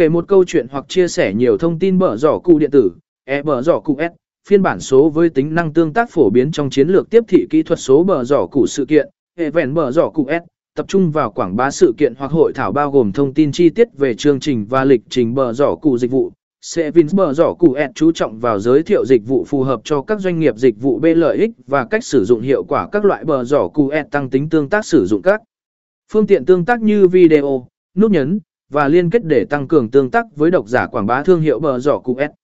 Kể một câu chuyện hoặc chia sẻ nhiều thông tin bở giỏ cụ điện tử, e bở giỏ cụ S, phiên bản số với tính năng tương tác phổ biến trong chiến lược tiếp thị kỹ thuật số bở giỏ cụ sự kiện, hệ vẹn bở giỏ cụ S, tập trung vào quảng bá sự kiện hoặc hội thảo bao gồm thông tin chi tiết về chương trình và lịch trình bờ giỏ cụ dịch vụ. Sevins bờ giỏ cụ S chú trọng vào giới thiệu dịch vụ phù hợp cho các doanh nghiệp dịch vụ B lợi ích và cách sử dụng hiệu quả các loại bờ giỏ cụ S tăng tính tương tác sử dụng các phương tiện tương tác như video, nút nhấn và liên kết để tăng cường tương tác với độc giả quảng bá thương hiệu bờ giỏ cụ S.